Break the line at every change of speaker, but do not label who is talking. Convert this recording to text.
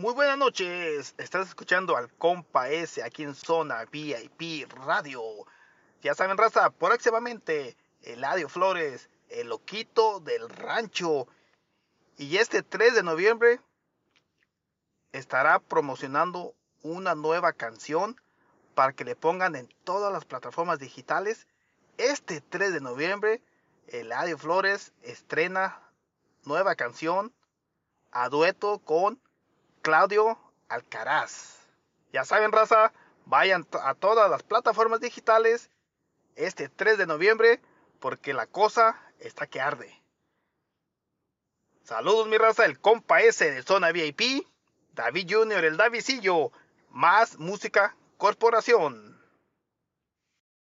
Muy buenas noches, estás escuchando al compa S aquí en Zona VIP Radio. Ya saben, raza, próximamente Eladio Flores, el loquito del rancho. Y este 3 de noviembre estará promocionando una nueva canción para que le pongan en todas las plataformas digitales. Este 3 de noviembre, Eladio Flores estrena nueva canción a dueto con Claudio Alcaraz. Ya saben, raza, vayan a todas las plataformas digitales este 3 de noviembre porque la cosa está que arde. Saludos mi raza, el compa S de Zona VIP, David Junior, el Davidcillo, más música corporación.